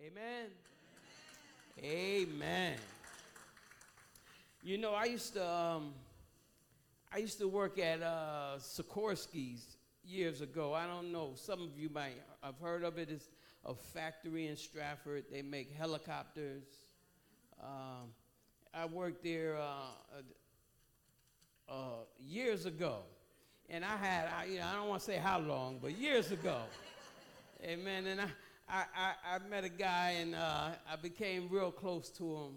Amen. Amen. You know, I used to um, I used to work at uh, Sikorsky's years ago. I don't know. Some of you might have heard of it. It's a factory in Stratford. They make helicopters. Um, I worked there uh, uh, years ago, and I had I, you know I don't want to say how long, but years ago. Amen. And I, I, I, I met a guy, and uh, I became real close to him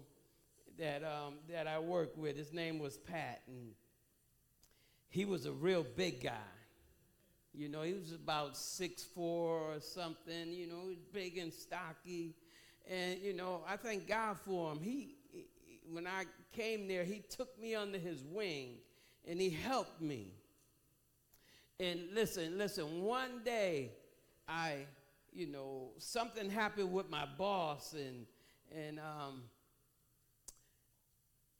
that um, that I worked with. His name was Pat, and he was a real big guy. You know, he was about six four or something. You know, he was big and stocky, and you know, I thank God for him. He, he when I came there, he took me under his wing, and he helped me. And listen, listen. One day, I, you know, something happened with my boss, and and um,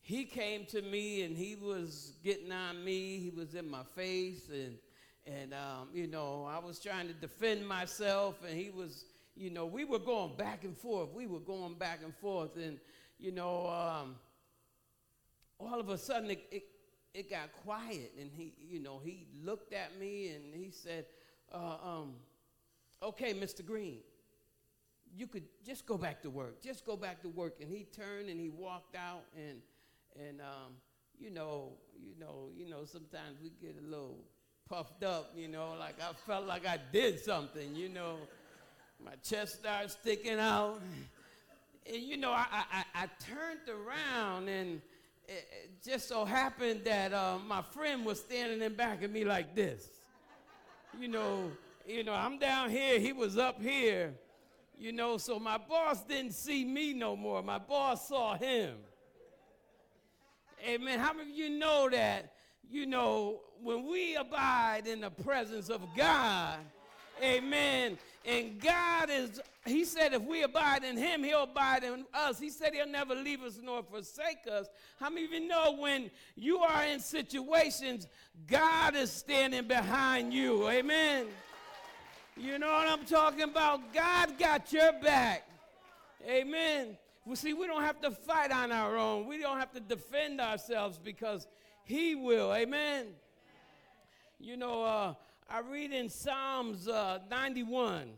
he came to me and he was getting on me. He was in my face and and um, you know I was trying to defend myself and he was you know we were going back and forth. We were going back and forth and you know um, all of a sudden it, it, it got quiet and he you know he looked at me and he said, uh, um, "Okay, Mr. Green." You could just go back to work. Just go back to work. And he turned and he walked out and and um, you know, you know, you know, sometimes we get a little puffed up, you know, like I felt like I did something, you know. My chest started sticking out. And you know, I, I, I turned around and it, it just so happened that uh, my friend was standing in back of me like this. You know, you know, I'm down here, he was up here. You know, so my boss didn't see me no more. My boss saw him. Amen. How many of you know that, you know, when we abide in the presence of God, amen, and God is, He said, if we abide in Him, He'll abide in us. He said He'll never leave us nor forsake us. How many of you know when you are in situations, God is standing behind you? Amen. You know what I'm talking about? God got your back. Amen. Well, see, we don't have to fight on our own. We don't have to defend ourselves because He will. Amen. You know, uh, I read in Psalms uh, 91,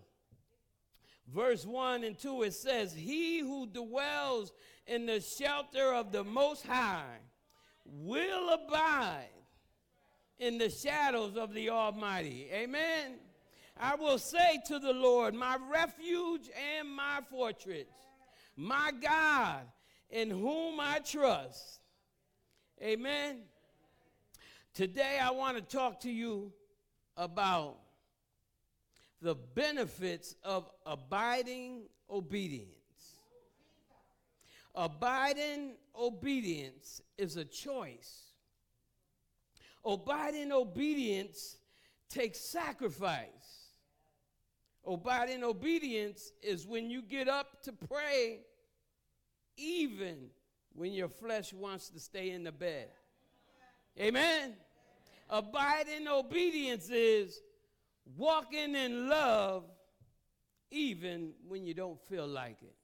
verse 1 and 2, it says, He who dwells in the shelter of the Most High will abide in the shadows of the Almighty. Amen. I will say to the Lord, my refuge and my fortress my God in whom I trust. Amen. Today I want to talk to you about the benefits of abiding obedience. Abiding obedience is a choice. Abiding obedience takes sacrifice. Abiding obedience is when you get up to pray, even when your flesh wants to stay in the bed. Amen. Abiding obedience is walking in love even when you don't feel like it.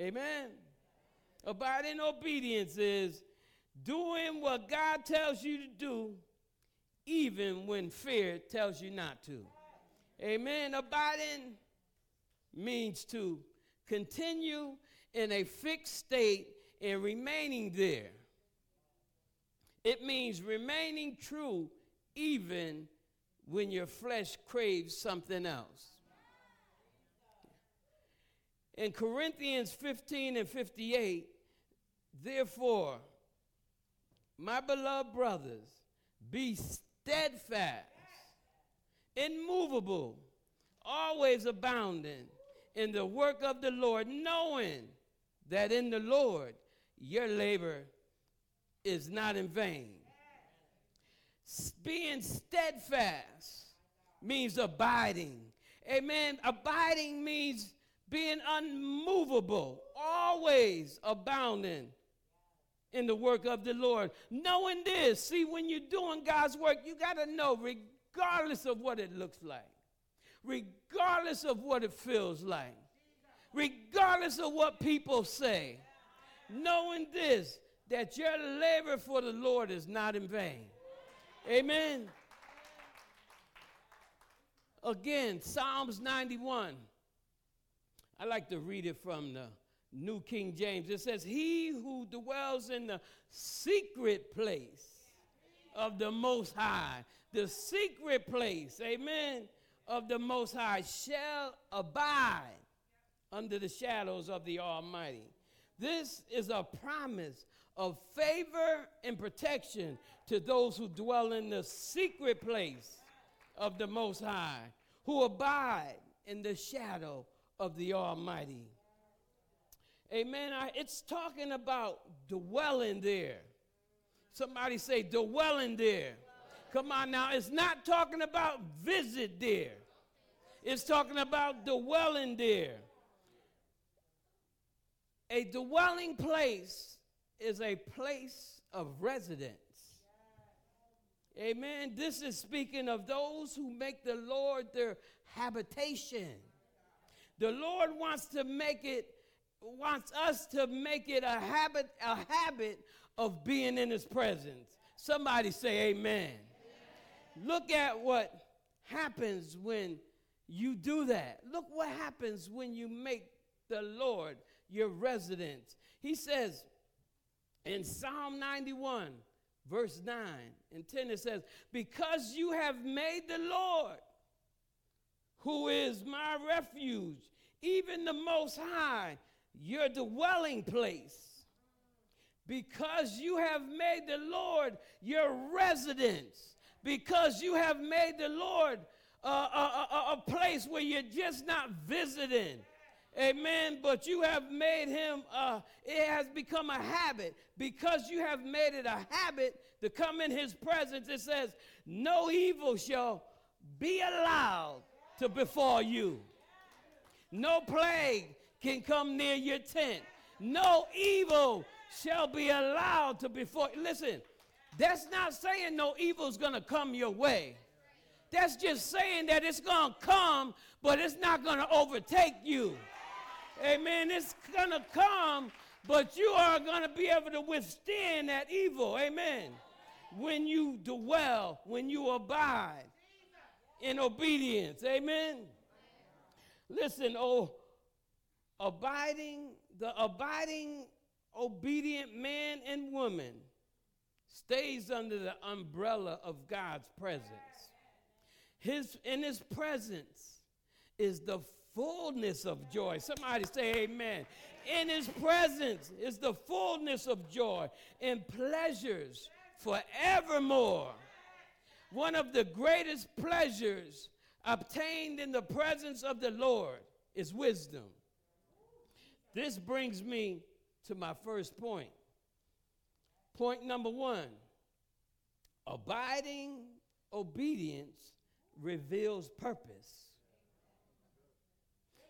Amen. Abiding obedience is doing what God tells you to do even when fear tells you not to. Amen. Abiding means to continue in a fixed state and remaining there. It means remaining true even when your flesh craves something else. In Corinthians 15 and 58, therefore, my beloved brothers, be steadfast immovable, always abounding in the work of the Lord, knowing that in the Lord your labor is not in vain. Being steadfast means abiding. Amen. Abiding means being unmovable, always abounding in the work of the Lord. Knowing this, see, when you're doing God's work, you got to know, regardless of what it looks like, regardless of what it feels like, regardless of what people say, knowing this, that your labor for the Lord is not in vain. Amen. Again, Psalms 91. I like to read it from the New King James. It says, He who dwells in the secret place of the Most High, the secret place, amen, of the Most High shall abide under the shadows of the Almighty. This is a promise of favor and protection to those who dwell in the secret place of the Most High, who abide in the shadow of the Almighty. Amen. I, it's talking about dwelling there. Somebody say, dwelling there. Come on now. It's not talking about visit there, it's talking about dwelling there. A dwelling place is a place of residence. Amen. This is speaking of those who make the Lord their habitation. The Lord wants to make it wants us to make it a habit a habit of being in his presence. Somebody say amen. amen. Look at what happens when you do that. Look what happens when you make the Lord your residence. He says in Psalm 91 verse 9 and 10 it says, Because you have made the Lord, who is my refuge, even the Most High, your dwelling place. Because you have made the Lord your residence. Because you have made the Lord uh, a, a, a place where you're just not visiting. Amen. But you have made him, uh, it has become a habit. Because you have made it a habit to come in his presence, it says, No evil shall be allowed to befall you. No plague can come near your tent. No evil shall be allowed to before. Listen, that's not saying no evil's to come your way. That's just saying that it's to come, but it's not to overtake you. Amen. It's to come, but you are to be able to withstand that evil. Amen. When you dwell, when you abide in obedience. Amen. Listen, oh, abiding, the abiding, obedient man and woman stays under the umbrella of God's presence. His, in his presence is the fullness of joy. Somebody say amen. In his presence is the fullness of joy and pleasures forevermore. One of the greatest pleasures obtained in the presence of the Lord is wisdom. This brings me to my first point. Point number one abiding obedience reveals purpose.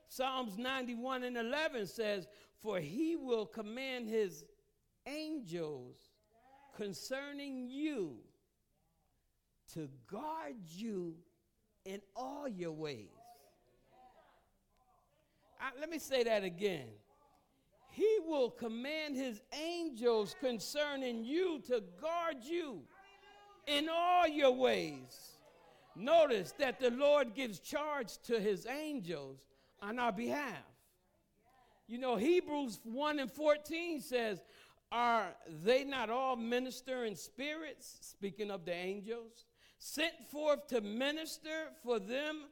Psalms 91 and 11 says, For he will command his angels concerning you to guard you in all your ways. I, let me say that again. He will command his angels concerning you to guard you in all your ways. Notice that the Lord gives charge to his angels on our behalf. You know, Hebrews 1 and 14 says, Are they not all ministering spirits, speaking of the angels, sent forth to minister for them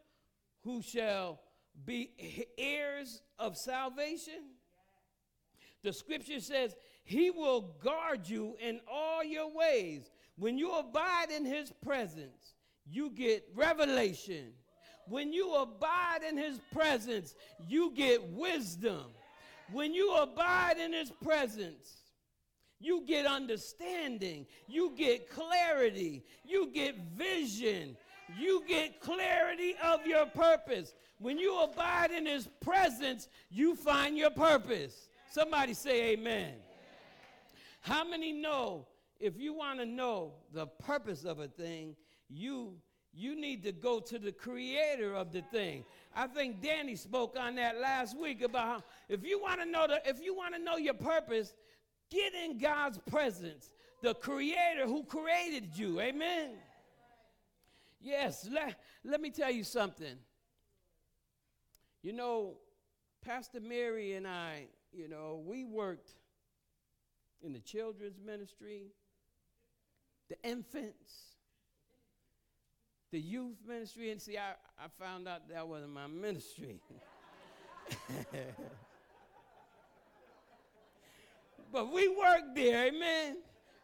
who shall be heirs of salvation? The scripture says, He will guard you in all your ways. When you abide in His presence, you get revelation when you abide in his presence, you get wisdom. When you abide in his presence, you get understanding, you get clarity, you get vision, you get clarity of your purpose. When you abide in his presence, you find your purpose. Somebody say amen. How many know if you want to know the purpose of a thing, you You need to go to the creator of the thing. I think Danny spoke on that last week about how if you want to know the, if you want to know your purpose, get in God's presence, the creator who created you. Amen. Yes, let, let me tell you something. You know, Pastor Mary and I, you know, we worked in the children's ministry, the infants, the youth ministry, and see, I, I found out that wasn't my ministry. but we worked there, amen.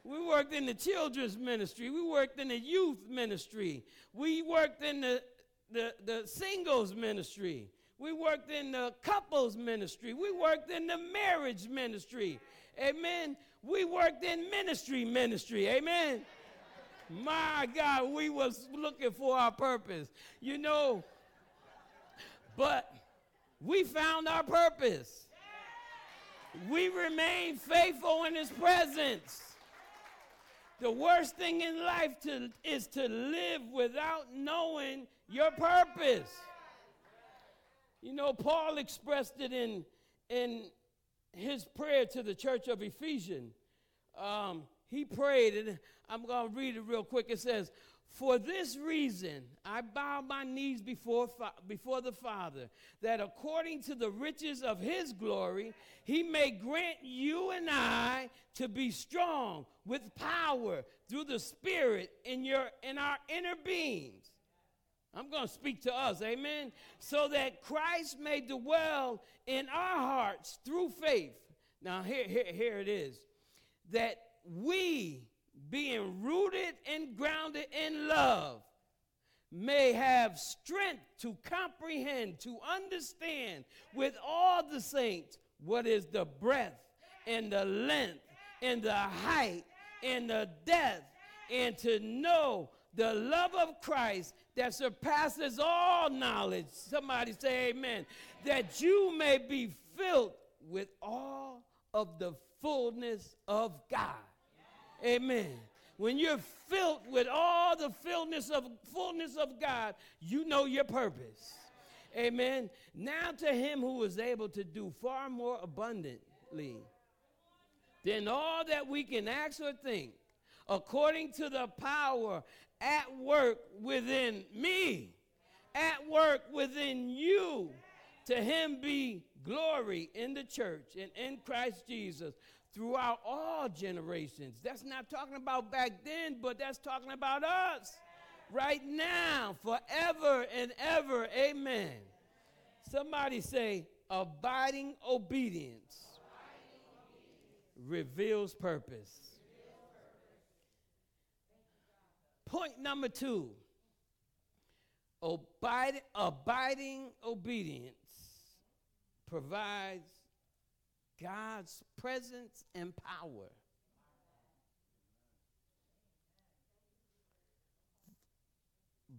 We worked in the children's ministry. We worked in the youth ministry. We worked in the, the, the singles ministry. We worked in the couples ministry. We worked in the marriage ministry. Amen. We worked in ministry ministry. Amen. My God, we was looking for our purpose. You know, but we found our purpose. We remain faithful in his presence. The worst thing in life to, is to live without knowing your purpose. You know, Paul expressed it in, in his prayer to the church of Ephesians. Um, he prayed, and I'm going to read it real quick. It says, For this reason I bow my knees before, before the Father, that according to the riches of his glory, he may grant you and I to be strong with power through the Spirit in, your, in our inner beings. I'm going to speak to us, amen? So that Christ may dwell in our hearts through faith. Now, here, here, here it is that we, being rooted and grounded in love, may have strength to comprehend, to understand with all the saints what is the breadth and the length and the height and the depth, and to know the love of Christ that surpasses all knowledge. Somebody say amen. That you may be filled with all of the fullness of God. Amen. When you're filled with all the fullness of fullness of God, you know your purpose. Amen. Now to him who is able to do far more abundantly than all that we can ask or think, according to the power at work within me, at work within you. To him be glory in the church and in Christ Jesus throughout all generations. That's not talking about back then, but that's talking about us right now, forever and ever. Amen. Somebody say, abiding obedience, reveals purpose. Point number two abiding, abiding obedience provides God's presence and power.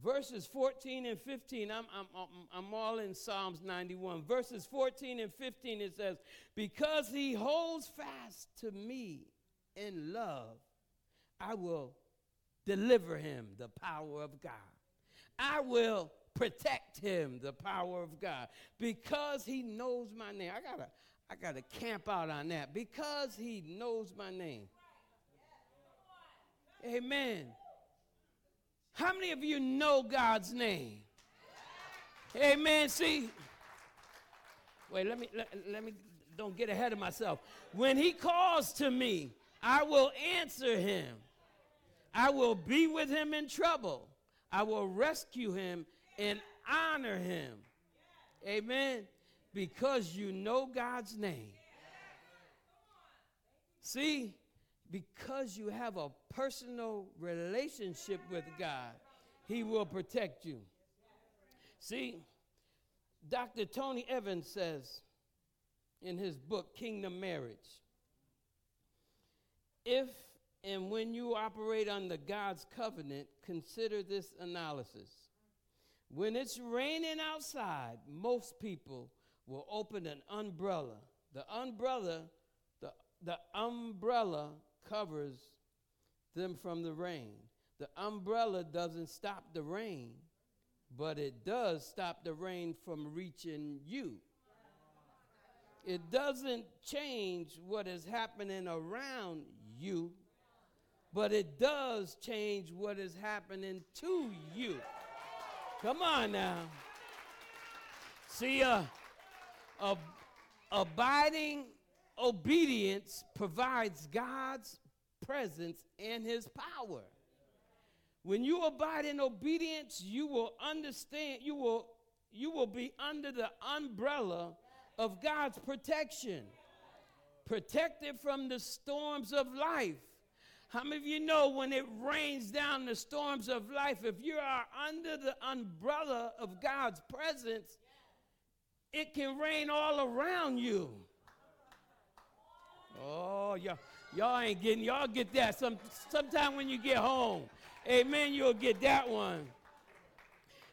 Verses 14 and 15, I'm, I'm, I'm all in Psalms 91. Verses 14 and 15, it says, Because he holds fast to me in love, I will deliver him the power of God. I will protect him the power of God because he knows my name. I got to I got to camp out on that because he knows my name. Amen. How many of you know God's name? Amen. See, wait, let me let, let me don't get ahead of myself. When he calls to me, I will answer him. I will be with him in trouble. I will rescue him and honor him. Amen because you know God's name. See, because you have a personal relationship with God, He will protect you. See, Dr. Tony Evans says in his book, Kingdom Marriage, if and when you operate under God's covenant, consider this analysis. When it's raining outside, most people will open an umbrella. The umbrella, the, the umbrella covers them from the rain. The umbrella doesn't stop the rain, but it does stop the rain from reaching you. It doesn't change what is happening around you, but it does change what is happening to you. Come on now. See, uh, uh, abiding obedience provides God's presence and his power. When you abide in obedience, you will understand, you will, you will be under the umbrella of God's protection, protected from the storms of life. How many of you know when it rains down the storms of life, if you are under the umbrella of God's presence, it can rain all around you. Oh, y'all, y'all ain't getting, y'all get that some sometime when you get home. Amen, you'll get that one.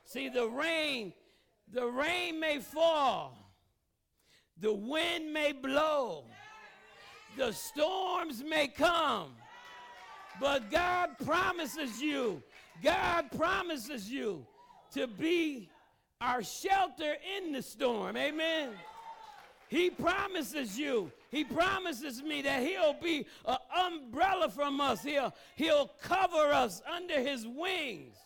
See, the rain, the rain may fall, the wind may blow, the storms may come, but God promises you, God promises you to be our shelter in the storm. Amen. He promises you, he promises me that he'll be an umbrella from us. He'll, he'll cover us under his wings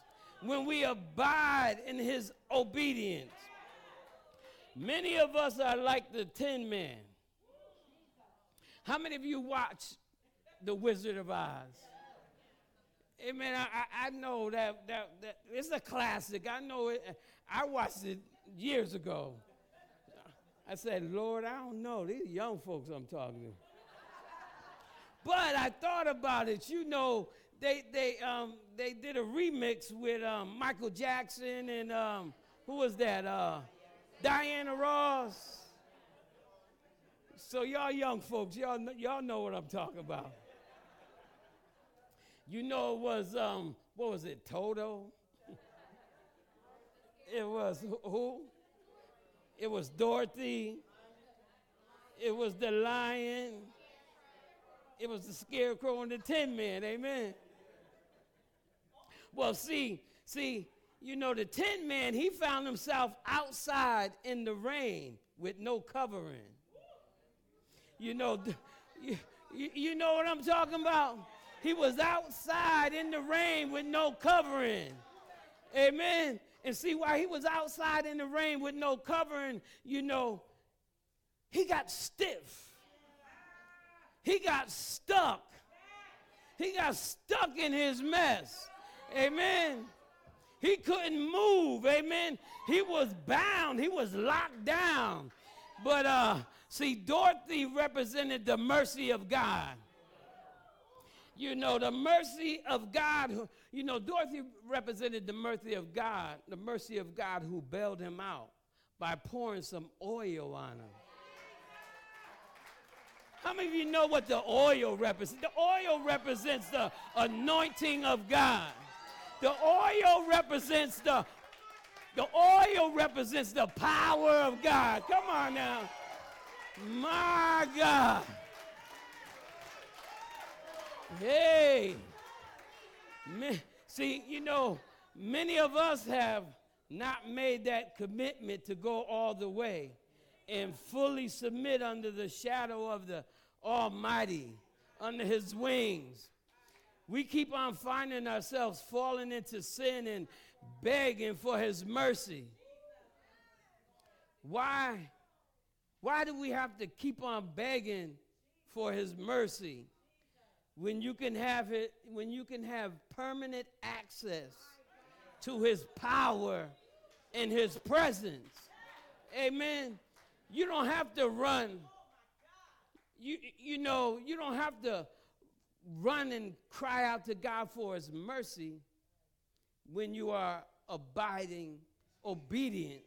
when we abide in his obedience. Many of us are like the Tin Man. How many of you watch The Wizard of Oz? Amen. I, I know that, that, that it's a classic. I know it. I watched it years ago. I said, Lord, I don't know. These young folks I'm talking to. but I thought about it. You know, they they um they did a remix with um, Michael Jackson and um, who was that? Uh, Diana Ross. So y'all young folks, y'all y'all know what I'm talking about. You know it was um what was it? Toto. it was who? It was Dorothy. It was the lion. It was the scarecrow and the tin man. Amen. Well, see, see, you know, the tin man, he found himself outside in the rain with no covering. You know, you, you know what I'm talking about? He was outside in the rain with no covering. Amen. And see, why he was outside in the rain with no covering, you know, he got stiff. He got stuck. He got stuck in his mess. Amen. He couldn't move. Amen. He was bound. He was locked down. But uh see, Dorothy represented the mercy of God you know, the mercy of God. You know, Dorothy represented the mercy of God, the mercy of God who bailed him out by pouring some oil on him. How many of you know what the oil represents? The oil represents the anointing of God. The oil represents the the oil represents the power of God. Come on now. My God. Hey, see, you know, many of us have not made that commitment to go all the way and fully submit under the shadow of the Almighty, under His wings. We keep on finding ourselves falling into sin and begging for His mercy. Why? Why do we have to keep on begging for His mercy? When you can have it when you can have permanent access to his power and his presence. Amen. You don't have to run. You you know you don't have to run and cry out to god for his mercy when you are abiding obedience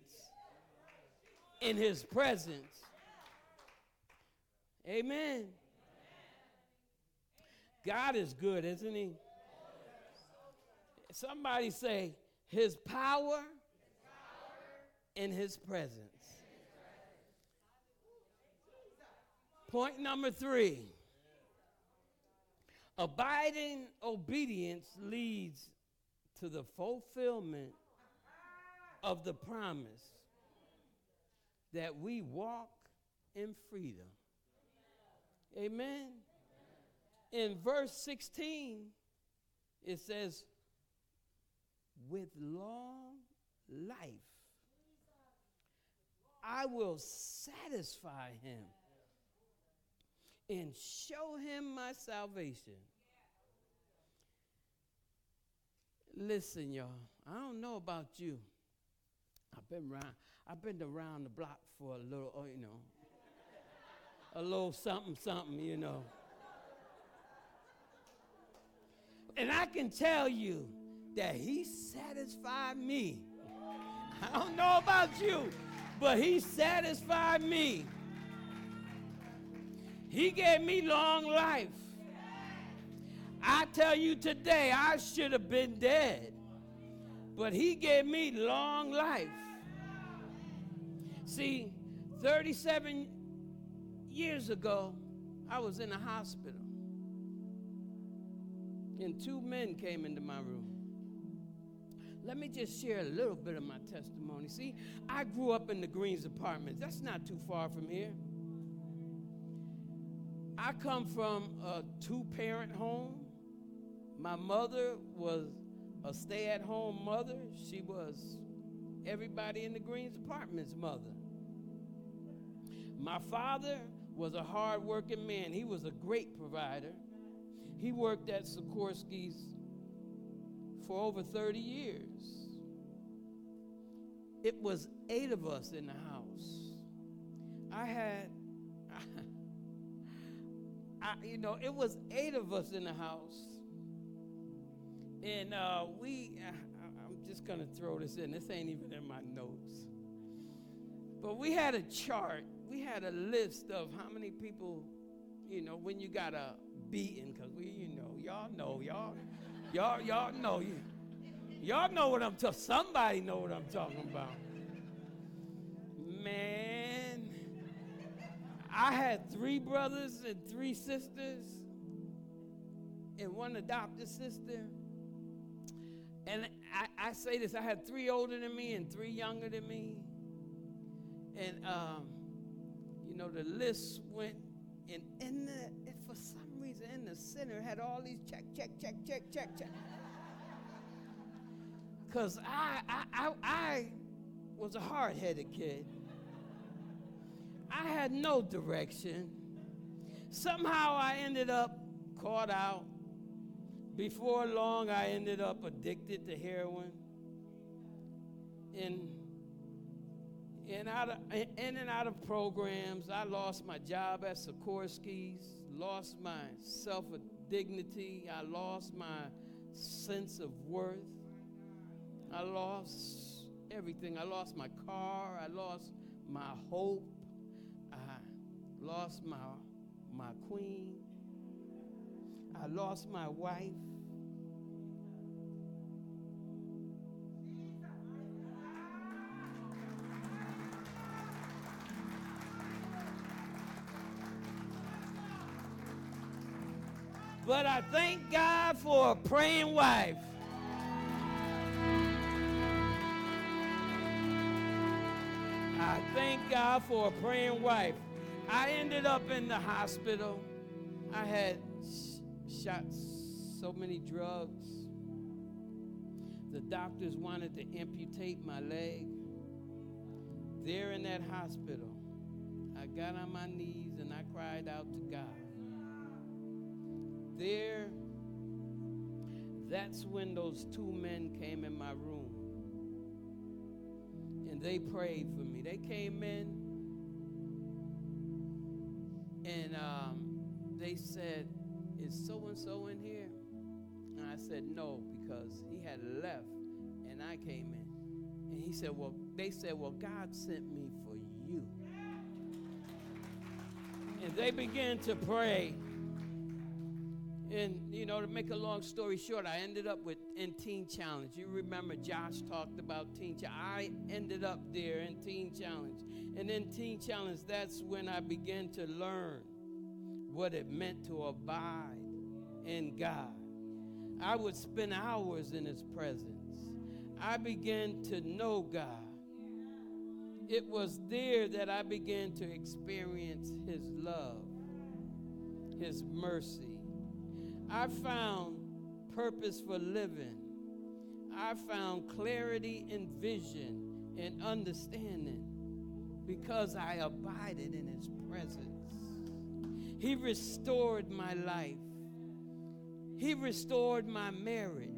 in his presence. Amen God is good, isn't He? Somebody say, His power, in His presence. Point number three Abiding obedience leads to the fulfillment of the promise that we walk in freedom. Amen. In verse 16, it says, with long life, I will satisfy him and show him my salvation. Listen, y'all, I don't know about you. I've been around, I've been around the block for a little, oh, you know, a little something, something, you know. And I can tell you that he satisfied me. I don't know about you, but he satisfied me. He gave me long life. I tell you today, I should have been dead, but he gave me long life. See, 37 years ago, I was in a hospital, and two men came into my room. Let me just share a little bit of my testimony. See, I grew up in the Greens apartments. That's not too far from here. I come from a two parent home. My mother was a stay at home mother. She was everybody in the Greens apartments' mother. My father was a hard working man, he was a great provider. He worked at Sikorsky's for over 30 years. It was eight of us in the house. I had I, you know, it was eight of us in the house. And uh, we, I, I'm just going to throw this in. This ain't even in my notes. But we had a chart. We had a list of how many people, you know, when you got a beating, because we, you know, y'all know, y'all, y'all, y'all know. You, y'all know what I'm talking Somebody know what I'm talking about. Man I had three brothers and three sisters, and one adopted sister. And I, I, say this I had three older than me and three younger than me. And, um, you know, the list went, and in the, the center had all these check, check, check, check, check, check. Because I, I, I, I was a hard headed kid. I had no direction. Somehow I ended up caught out. Before long, I ended up addicted to heroin. In, in, out of, in and out of programs, I lost my job at Sikorsky's, lost my self of dignity, I lost my sense of worth. I lost everything. I lost my car, I lost my hope I lost my, my queen. I lost my wife. But I thank God for a praying wife. I thank God for a praying wife. I ended up in the hospital. I had sh- shot so many drugs. The doctors wanted to amputate my leg. There in that hospital, I got on my knees and I cried out to God. There, that's when those two men came in my room and they prayed for me. They came in and um, they said, Is so and so in here? And I said, No, because he had left and I came in. And he said, Well, they said, Well, God sent me for you. And they began to pray. And, you know, to make a long story short, I ended up with in Teen Challenge. You remember Josh talked about Teen Challenge. I ended up there in Teen Challenge. And in Teen Challenge, that's when I began to learn what it meant to abide in God. I would spend hours in His presence. I began to know God. It was there that I began to experience His love, His mercy. I found purpose for living. I found clarity and vision and understanding because I abided in His presence. He restored my life. He restored my marriage.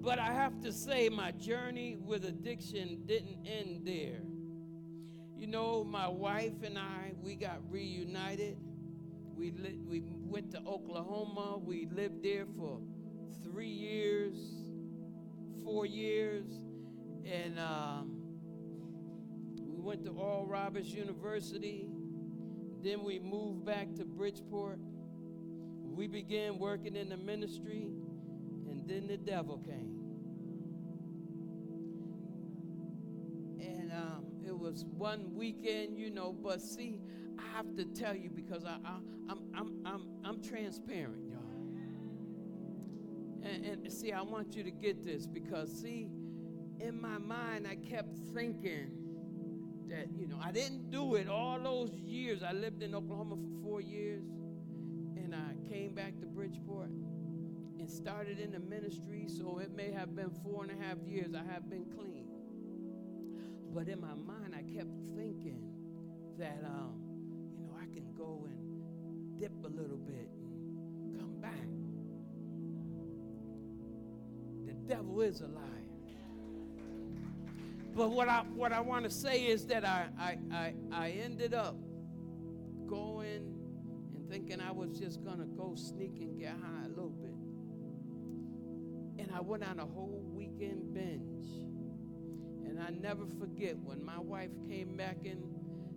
But I have to say, my journey with addiction didn't end there. You know, my wife and I, we got reunited. We, li- we went to Oklahoma. We lived there for three years, four years. And um, we went to Oral Roberts University. Then we moved back to Bridgeport. We began working in the ministry, and then the devil came. And um, it was one weekend, you know, but see, I have to tell you because I, I, I'm, I'm, I'm, I'm transparent, y'all. And, and see, I want you to get this because, see, in my mind, I kept thinking, that, you know, I didn't do it all those years. I lived in Oklahoma for four years, and I came back to Bridgeport and started in the ministry. So it may have been four and a half years I have been clean. But in my mind, I kept thinking that, um, go and dip a little bit and come back. The devil is a liar. But what I what I want to say is that I, I I I ended up going and thinking I was just gonna go sneak and get high a little bit. And I went on a whole weekend binge. And I never forget when my wife came back in,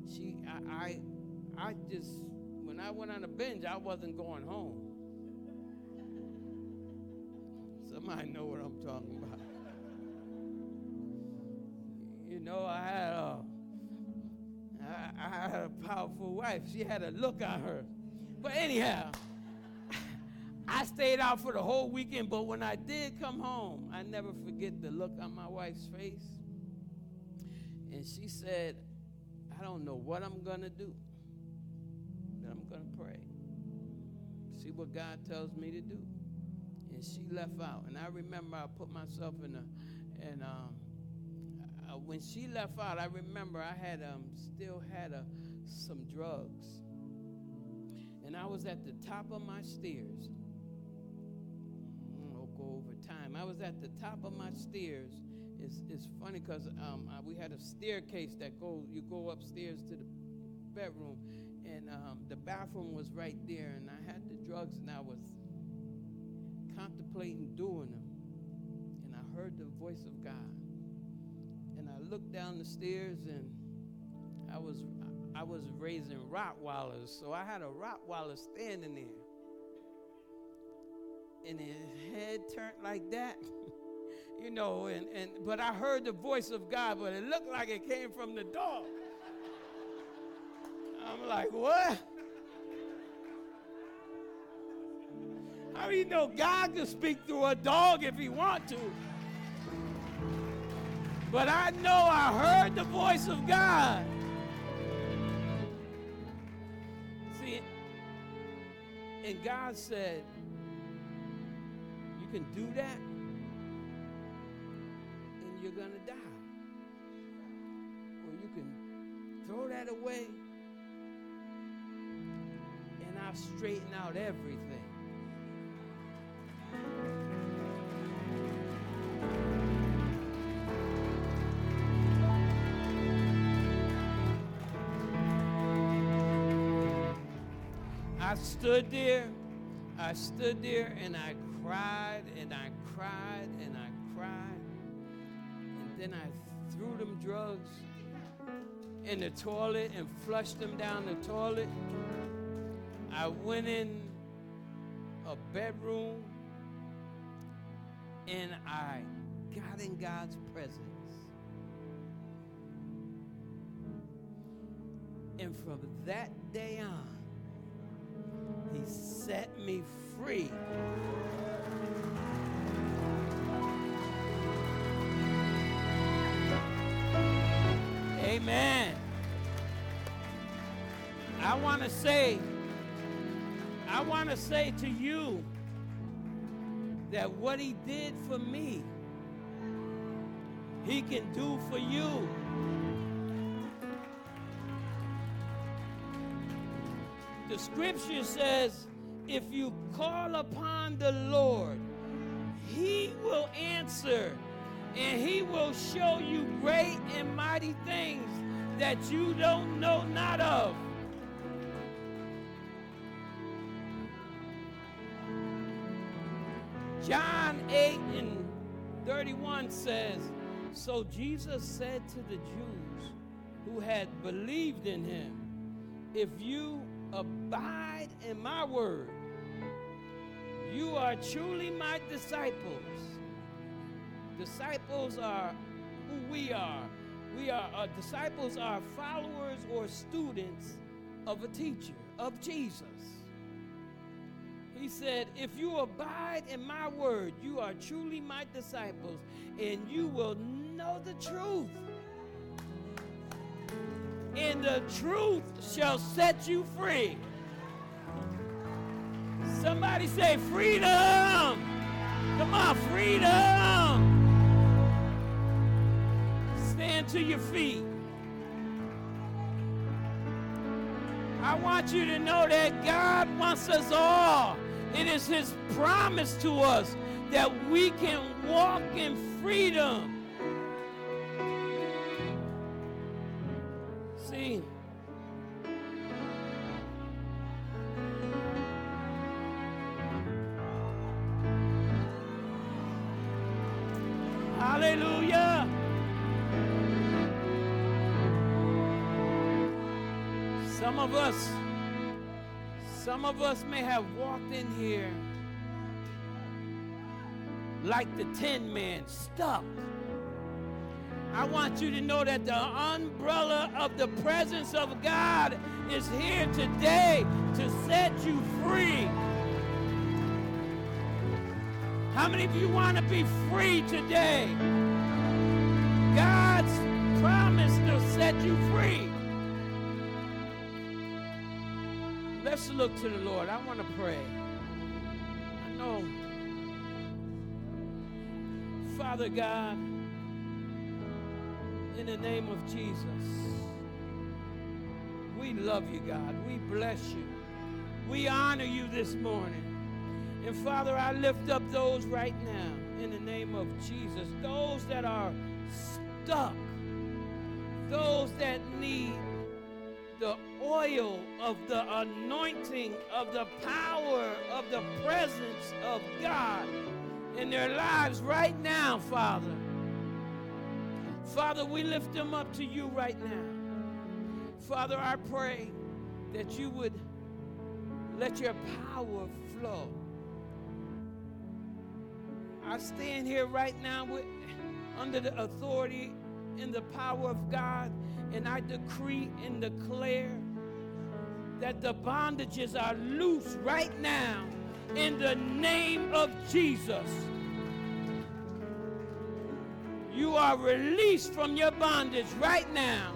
she I I, I just when I went on a binge, I wasn't going home. Somebody know what I'm talking about You know, I had a, I, I had a powerful wife. She had a look on her. But anyhow, I stayed out for the whole weekend, but when I did come home, I never forget the look on my wife's face. And she said, I don't know what I'm going to do, I'm going to pray. See what God tells me to do. And she left out. And I remember I put myself in a, and um, uh, when she left out, I remember I had um, still had a, uh, some drugs, and I was at the top of my stairs. I'll go over time. I was at the top of my stairs. It's, it's funny because um, we had a staircase that goes. You go upstairs to the bedroom, um, the bathroom was right there. And I had the drugs, and I was contemplating doing them, and I heard the voice of God And I looked down the stairs and I was I was raising Rottweilers, so I had a Rottweiler standing there. And his head turned like that. you know, and, and but I heard the voice of God, but it looked like it came from the dog. I'm like, what? How do you know God can speak through a dog if he want to? But I know I heard the voice of God. See, and God said, You can do that, and you're going to die. Or you can throw that away, straighten out everything. I stood there, I stood there and I cried and I cried and I cried. And then I threw them drugs in the toilet and flushed them down the toilet. I went in a bedroom and I got in God's presence. And from that day on, He set me free. Amen. I want to say, I want to say to you that what he did for me, he can do for you. The scripture says, if you call upon the Lord, he will answer and he will show you great and mighty things that you don't know not of. John 8 and 31 says, So Jesus said to the Jews who had believed in him, If you abide in my word, you are truly my disciples. Disciples are who we are. We are uh, disciples are followers or students of a teacher, of Jesus. He said, If you abide in my word, you are truly my disciples, and you will know the truth. And the truth shall set you free. Somebody say, Freedom! Come on, freedom! Stand to your feet. I want you to know that God wants us all it is His promise to us that we can walk in freedom. See, Hallelujah. Some of us some of us may have walked in here like the Tin Man, stuck. I want you to know that the umbrella of the presence of God is here today to set you free. How many of you want to be free today? God's promise to set you free. Let's look to the Lord. I want to pray. I know, Father God, in the name of Jesus, we love you, God. We bless you. We honor you this morning. And Father, I lift up those right now in the name of Jesus, those that are stuck, those that need the oil of the anointing of the power of the presence of God in their lives right now, Father. Father, we lift them up to you right now. Father, I pray that you would let your power flow. I stand here right now with, under the authority and the power of God and I decree and declare that the bondages are loose right now in the name of Jesus. You are released from your bondage right now.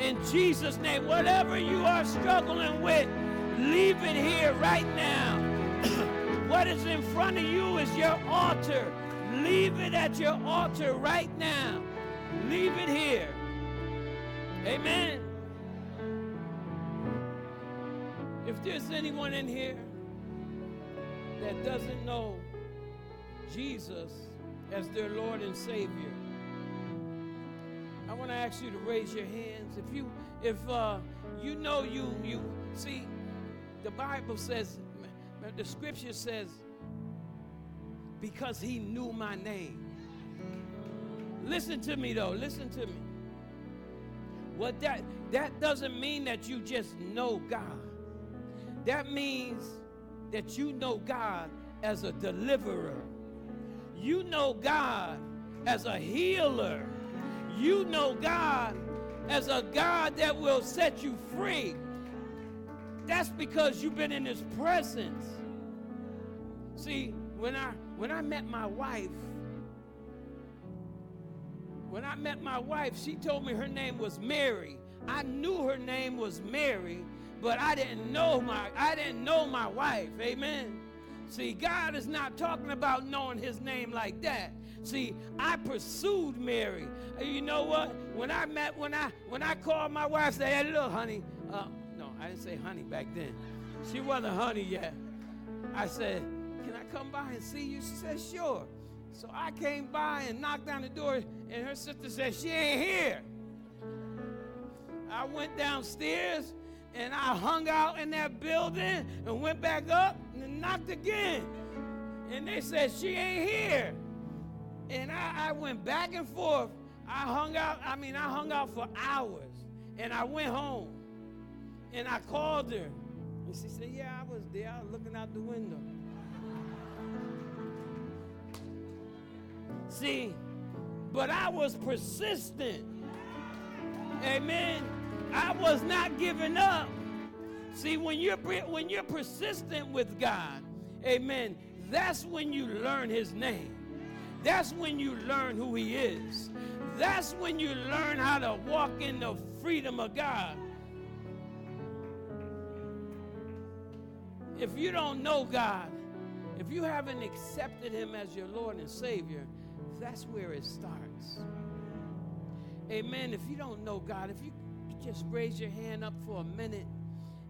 In Jesus' name, whatever you are struggling with, leave it here right now. what is in front of you is your altar. Leave it at your altar right now. Leave it here. Amen. If there's anyone in here that doesn't know Jesus as their Lord and Savior, I want to ask you to raise your hands. If you if uh, you know you you see the Bible says the scripture says because he knew my name. Listen to me though, listen to me. What that that doesn't mean that you just know God. That means that you know God as a deliverer. You know God as a healer. You know God as a God that will set you free. That's because you've been in his presence. See, when I when I met my wife, when I met my wife, she told me her name was Mary. I knew her name was Mary, but I didn't know my I didn't know my wife. Amen. See, God is not talking about knowing his name like that. See, I pursued Mary. You know what? When I met, when I when I called my wife, say, "Hey, look, honey." Uh, no, I didn't say honey back then. She wasn't honey yet. I said, "Can I come by and see you?" She said, "Sure." So I came by and knocked down the door, and her sister said, "She ain't here." I went downstairs and I hung out in that building and went back up and knocked again. And they said, She ain't here. And I, I went back and forth. I hung out, I mean, I hung out for hours. And I went home. And I called her. And she said, Yeah, I was there. I was looking out the window. See, but I was persistent. Amen. I was not giving up. See, when you're when you're persistent with God, amen, that's when you learn his name. That's when you learn who he is. That's when you learn how to walk in the freedom of God. If you don't know God, if you haven't accepted him as your Lord and Savior, that's where it starts. Amen. If you don't know God, if you just raise your hand up for a minute,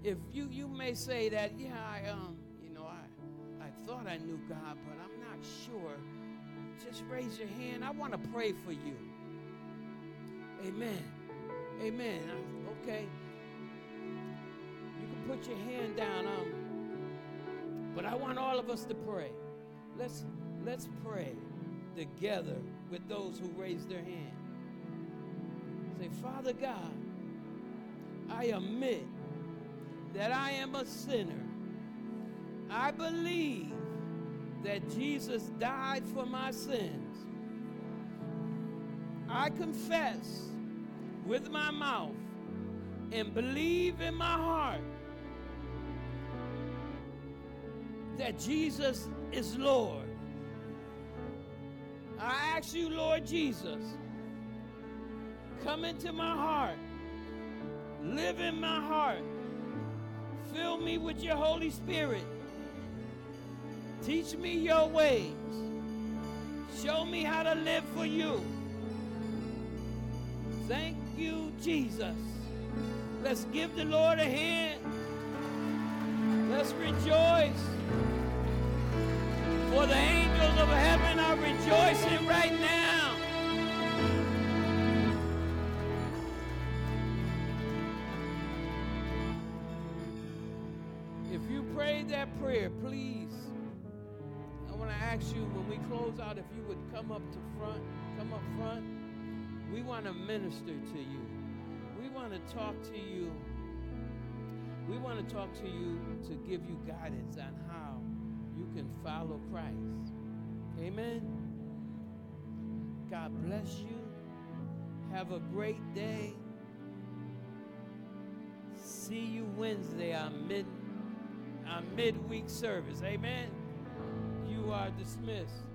if you you may say that, yeah, I um, you know, I I thought I knew God, but I'm not sure. Just raise your hand. I want to pray for you. Amen. Amen. Okay. You can put your hand down. Um, but I want all of us to pray. Let's let's pray together with those who raise their hand. Say, Father God, I admit that I am a sinner. I believe that Jesus died for my sins. I confess with my mouth and believe in my heart that Jesus is Lord. I ask you, Lord Jesus, come into my heart, live in my heart, fill me with your Holy Spirit. Teach me your ways. Show me how to live for you. Thank you, Jesus. Let's give the Lord a hand. Let's rejoice. For the angels of heaven are rejoicing right now. Out if you would come up to front, come up front. We want to minister to you. We want to talk to you. We want to talk to you to give you guidance on how you can follow Christ. Amen. God bless you. Have a great day. See you Wednesday, our mid our midweek service. Amen. You are dismissed.